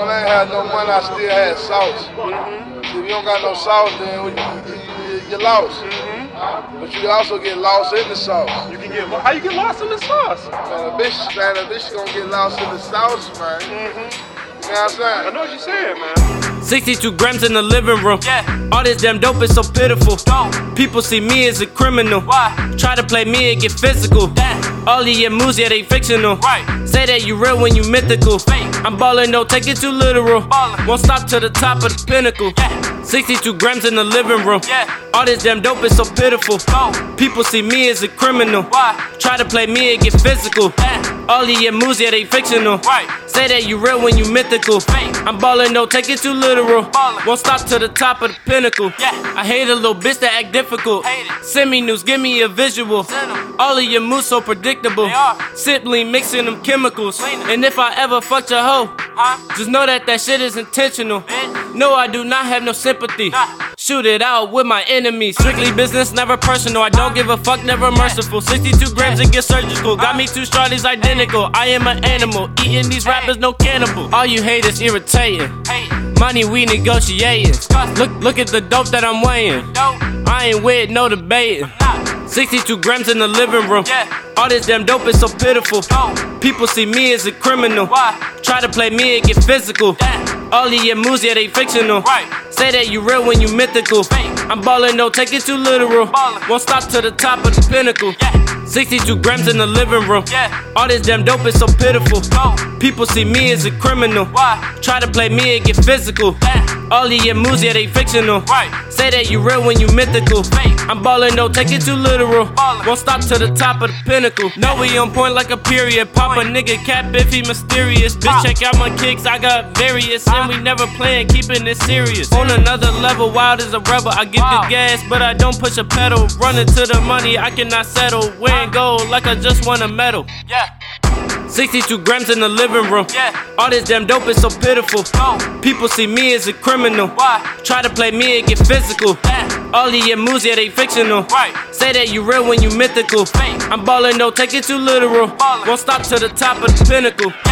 when I ain't had no money, I still had sauce. Mm-hmm. If you don't got no sauce, then you, you, you lost. Mm-hmm. But you also get lost in the sauce. You can get how you get lost in the sauce. Man, a bitch, man, a bitch gonna get lost in the sauce, man. Mm-hmm. You know what I'm saying? I know what you're saying, man. 62 grams in the living room. Yeah. All this damn dope is so pitiful. Go. People see me as a criminal. Why? Try to play me and get physical. Damn. All of your moves, yeah, they fictional. Right. Say that you real when you mythical. Fake. I'm ballin', don't take it too literal. Ballin'. Won't stop to the top of the pinnacle. Yeah. 62 grams in the living room. Yeah. All this damn dope is so pitiful. Go. People see me as a criminal. Why? Try to play me and get physical. Damn. All of your moves, yeah, they fictional. Right. Say that you real when you mythical. Fake. I'm ballin', don't take it too literal. Ballin'. Won't stop to the top of the pinnacle. Yeah. I hate a little bitch that act difficult. Send me news, give me a visual. All of your moves so predictable. Simply mixing them chemicals. And if I ever fucked your hoe? Just know that that shit is intentional. No, I do not have no sympathy. Shoot it out with my enemies. Strictly business, never personal. I don't give a fuck, never merciful. 62 grams and get surgical. Got me two shorties identical. I am an animal. Eating these rappers, no cannibal. All you hate is irritating. Money we negotiating. Look, look at the dope that I'm weighing. I ain't with no debating. 62 grams in the living room. All this damn dope is so pitiful. People see me as a criminal. Why? Try to play me and get physical. Damn. All of your moves, yeah, they fictional. Right. Say that you real when you mythical. Fake. I'm ballin', don't take it too literal. Ballin'. Won't stop to the top of the pinnacle. Yeah. 62 grams in the living room. Yeah. All this damn dope is so pitiful. Go. People see me as a criminal. Why? Try to play me and get physical. Damn. All of your moves, yeah, they fictional. Right. Say that you real when you mythical. Fake. I'm ballin', don't take it too literal. Ballin'. Won't stop to the top of the pinnacle. No, we on point like a period. Pop a nigga cap if he mysterious. Bitch, check out my kicks, I got various. And we never playin', keeping it serious. On another level, wild as a rebel. I get Wow. the gas, but I don't push a pedal. Running to the money, I cannot settle. Wearing gold like I just won a medal. Yeah. 62 grams in the living room. Yeah. All this damn dope is so pitiful. People see me as a criminal. Why? Try to play me and get physical. Damn. All of your moves, yeah, they fictional. Right. Say that you real when you mythical. Fake. I'm ballin', don't take it too literal. Ballin'. Won't stop to the top of the pinnacle. Yeah.